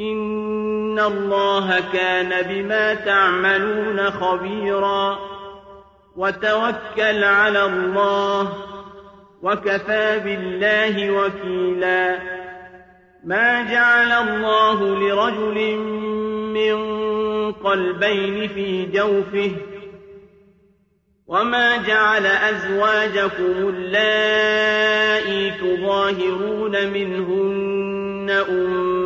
إن الله كان بما تعملون خبيرا وتوكل على الله وكفى بالله وكيلا ما جعل الله لرجل من قلبين في جوفه وما جعل أزواجكم اللائي تظاهرون منهن أمهاتكم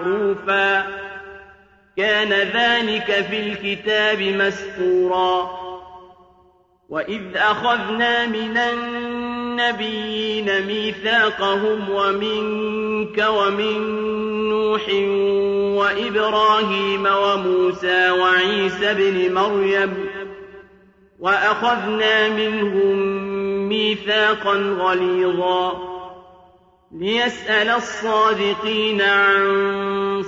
معروفا كان ذلك في الكتاب مسطورا وإذ أخذنا من النبيين ميثاقهم ومنك ومن نوح وإبراهيم وموسى وعيسى بن مريم وأخذنا منهم ميثاقا غليظا ليسأل الصادقين عن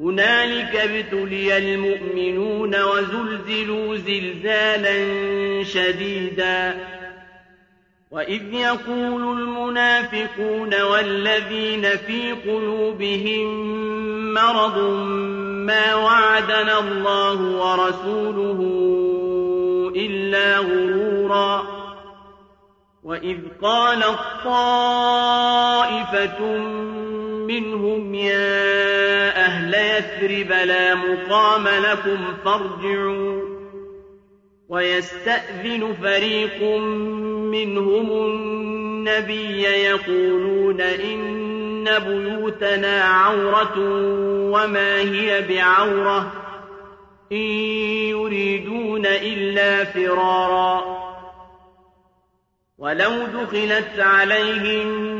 هنالك ابتلي المؤمنون وزلزلوا زلزالا شديدا. وإذ يقول المنافقون والذين في قلوبهم مرض ما وعدنا الله ورسوله إلا غرورا. وإذ قالت طائفة منهم يا أهل يثرب لا مقام لكم فارجعوا ويستأذن فريق منهم النبي يقولون إن بيوتنا عورة وما هي بعورة إن يريدون إلا فرارا ولو دخلت عليهم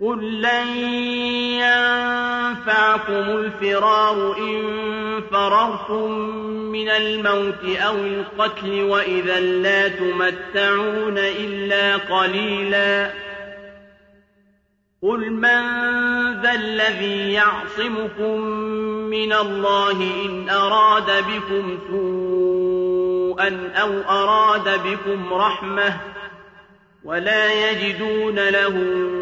قل لن ينفعكم الفرار إن فررتم من الموت أو القتل وإذا لا تمتعون إلا قليلا قل من ذا الذي يعصمكم من الله إن أراد بكم سوءا أو أراد بكم رحمة ولا يجدون لهم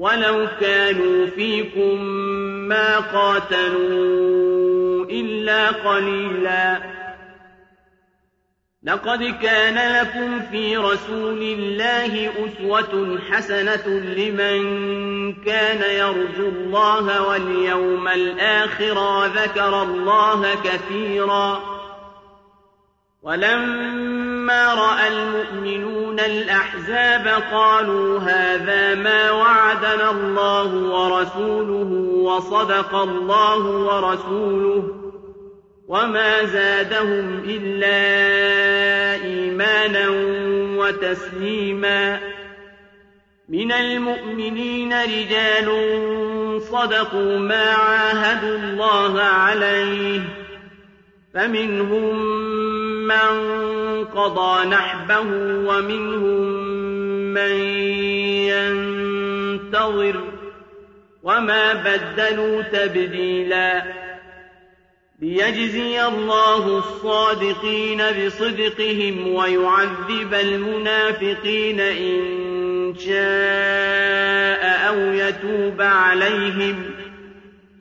ولو كانوا فيكم ما قاتلوا إلا قليلا لقد كان لكم في رسول الله أسوة حسنة لمن كان يرجو الله واليوم الآخر وذكر الله كثيرا ولما رأى المؤمنون الأحزاب قالوا هذا ما وعدنا الله ورسوله وصدق الله ورسوله وما زادهم إلا إيمانا وتسليما من المؤمنين رجال صدقوا ما عاهدوا الله عليه فمنهم من قضى نحبه ومنهم من ينتظر وما بدلوا تبديلا ليجزي الله الصادقين بصدقهم ويعذب المنافقين إن شاء أو يتوب عليهم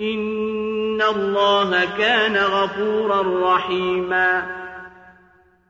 إن الله كان غفورا رحيما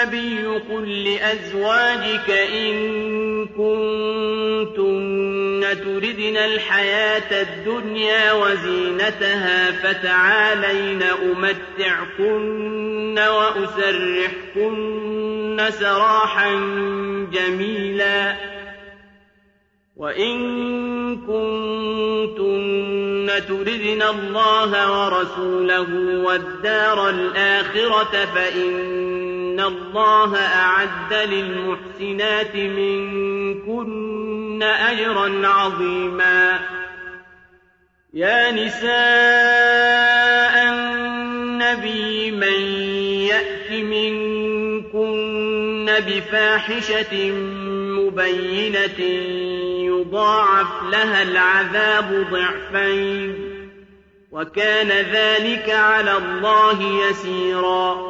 النبي قل لأزواجك إن كنتن تردن الحياة الدنيا وزينتها فتعالين أمتعكن وأسرحكن سراحا جميلا وإن كنتن تردن الله ورسوله والدار الآخرة فإن إِنَّ اللَّهَ أَعَدَّ لِلْمُحْسِنَاتِ مِنكُنَّ أَجْرًا عَظِيمًا. يا نساء النبي من يأت منكن بفاحشة مبينة يضاعف لها العذاب ضعفين وكان ذلك على الله يسيرا.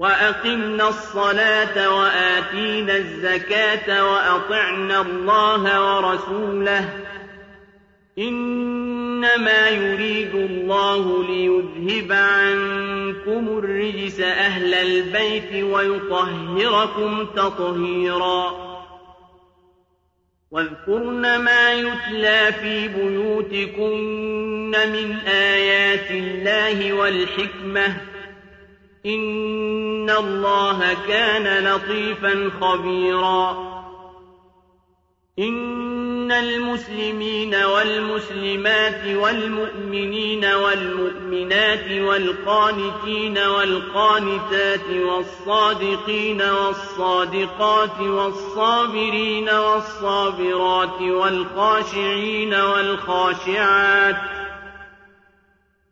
وأقمنا الصلاة وآتينا الزكاة وأطعنا الله ورسوله إنما يريد الله ليذهب عنكم الرجس أهل البيت ويطهركم تطهيرا واذكرن ما يتلى في بيوتكن من آيات الله والحكمة إن الله كان لطيفا خبيرا. إن المسلمين والمسلمات والمؤمنين والمؤمنات والقانتين والقانتات والصادقين والصادقات والصابرين والصابرات والخاشعين والخاشعات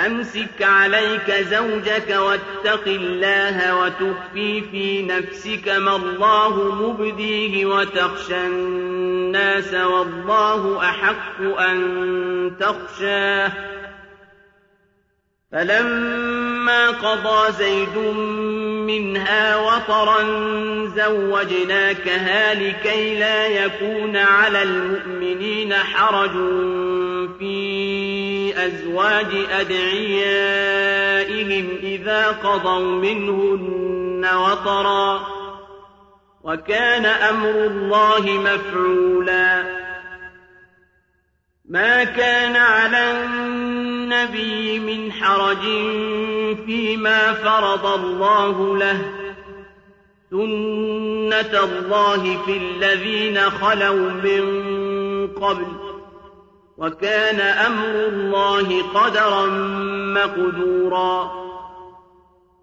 أمسك عليك زوجك واتق الله وتخفي في نفسك ما الله مبديه وتخشى الناس والله أحق أن تخشاه. فلما قضى زيد منها وطرا زوجناكها لكي لا يكون على المؤمنين حرج في أزواج أدعيائهم إذا قضوا منهن وطرا. وكان أمر الله مفعولا. ما كان على النبي من حرج فيما فرض الله له. سنة الله في الذين خلوا من قبل. وكان أمر الله قدرا مقدورا.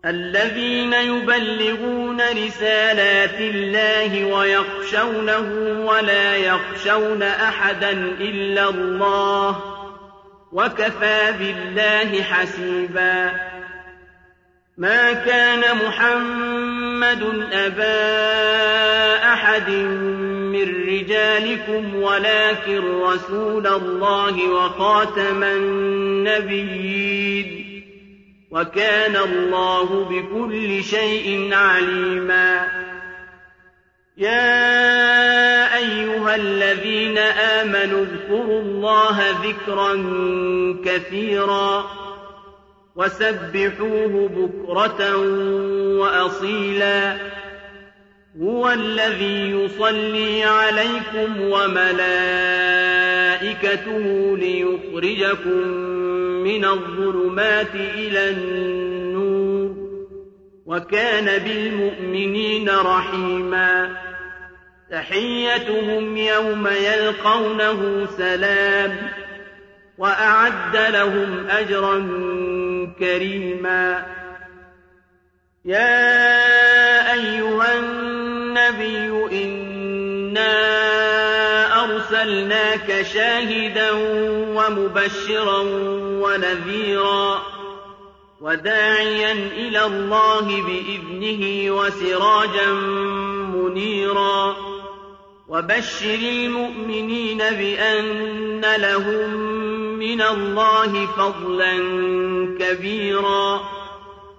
الذين يبلغون رسالات الله ويخشونه ولا يخشون أحدا إلا الله وكفى بالله حسيبا. ما كان محمد أبا أحد من رجالكم ولكن رسول الله وخاتم النبيين وكان الله بكل شيء عليما. يا أيها الذين آمنوا اذكروا الله ذكرا كثيرا وسبحوه بكرة وأصيلا. هو الذي يصلي عليكم وملائكته ليخرجكم من الظلمات إلى النور وكان بالمؤمنين رحيما. تحيتهم يوم يلقونه سلام وأعد لهم أجرا كريما. يا النبي إنا أرسلناك شاهدا ومبشرا ونذيرا وداعيا إلى الله بإذنه وسراجا منيرا وبشر المؤمنين بأن لهم من الله فضلا كبيرا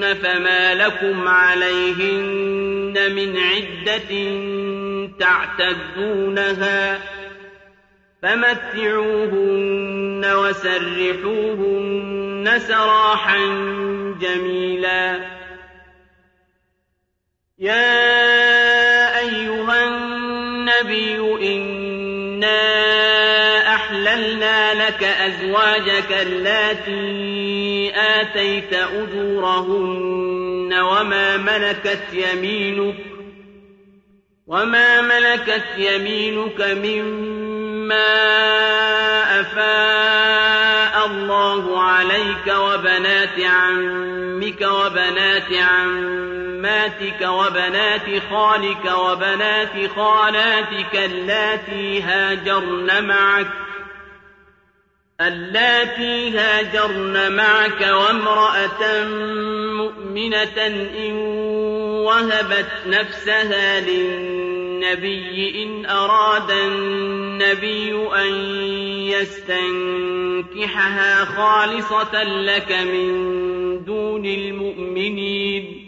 فما لكم عليهن من عدة تعتدونها فمتعوهن وسرحوهن سراحا جميلا يا أيها النبي أحللنا لك أزواجك اللاتي آتيت أجورهن وما ملكت يمينك وما ملكت يمينك مما أفاء الله عليك وبنات عمك وبنات عماتك وبنات خالك وبنات خالاتك اللاتي هاجرن معك اللاتي هاجرن معك وامرأة مؤمنة إن وهبت نفسها للنبي إن أراد النبي أن يستنكحها خالصة لك من دون المؤمنين.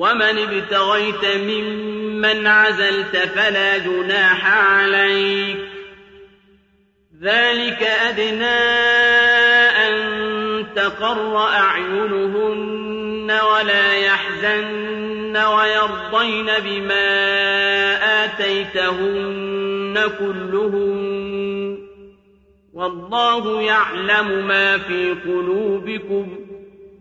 ومن ابتغيت ممن عزلت فلا جناح عليك ذلك أدنى أن تقر أعينهن ولا يحزن ويرضين بما آتيتهن كلهن والله يعلم ما في قلوبكم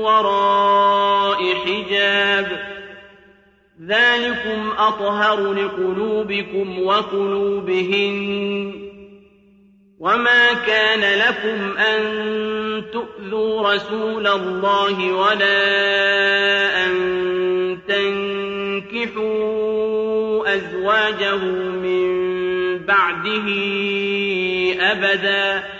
وراء حجاب. ذلكم أطهر لقلوبكم وقلوبهن. وما كان لكم أن تؤذوا رسول الله ولا أن تنكحوا أزواجه من بعده أبدا.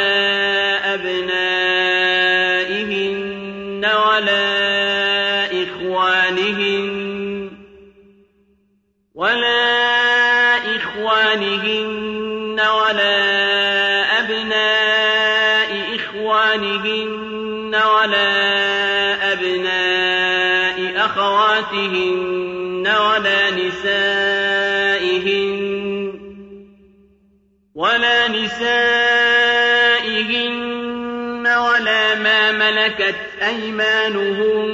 ولا أبناء أخواتهن ولا نسائهن ولا نسائهن ولا ما ملكت أيمانهن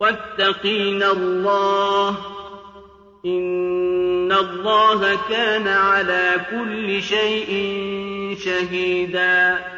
واتقين الله إن الله كان على كل شيء شهيدا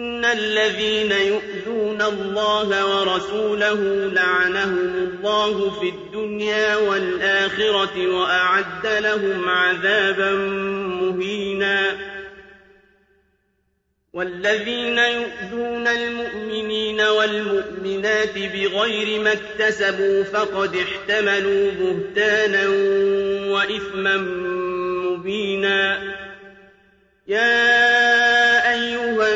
الذين يؤذون الله ورسوله لعنهم الله في الدنيا والآخرة وأعد لهم عذابا مهينا والذين يؤذون المؤمنين والمؤمنات بغير ما اكتسبوا فقد احتملوا بهتانا وإثما مبينا يا أيها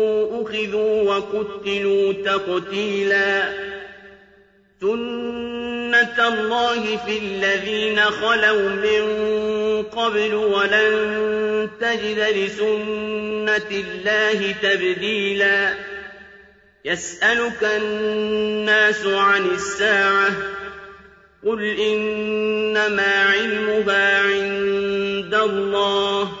أخذوا وقتلوا تقتيلا سنة الله في الذين خلوا من قبل ولن تجد لسنة الله تبديلا يسألك الناس عن الساعة قل إنما علمها عند الله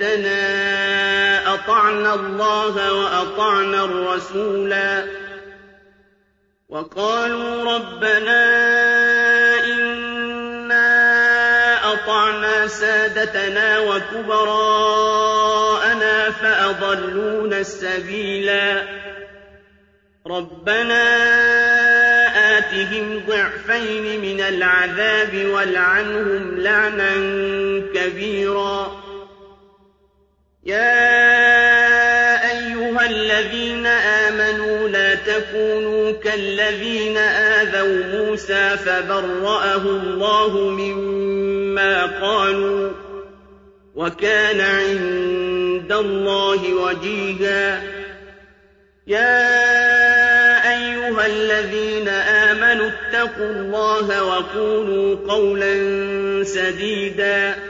ليتنا أطعنا الله وأطعنا الرسولا وقالوا ربنا وأطعنا سادتنا وكبراءنا فأضلونا السبيلا ربنا آتهم ضعفين من العذاب والعنهم لعنا كبيرا. يا أيها الذين آمنوا لا تكونوا كالذين آذوا موسى فبرأه الله مما قالوا وكان عند الله وجيها يا أيها الذين آمنوا اتقوا الله وقولوا قولا سديدا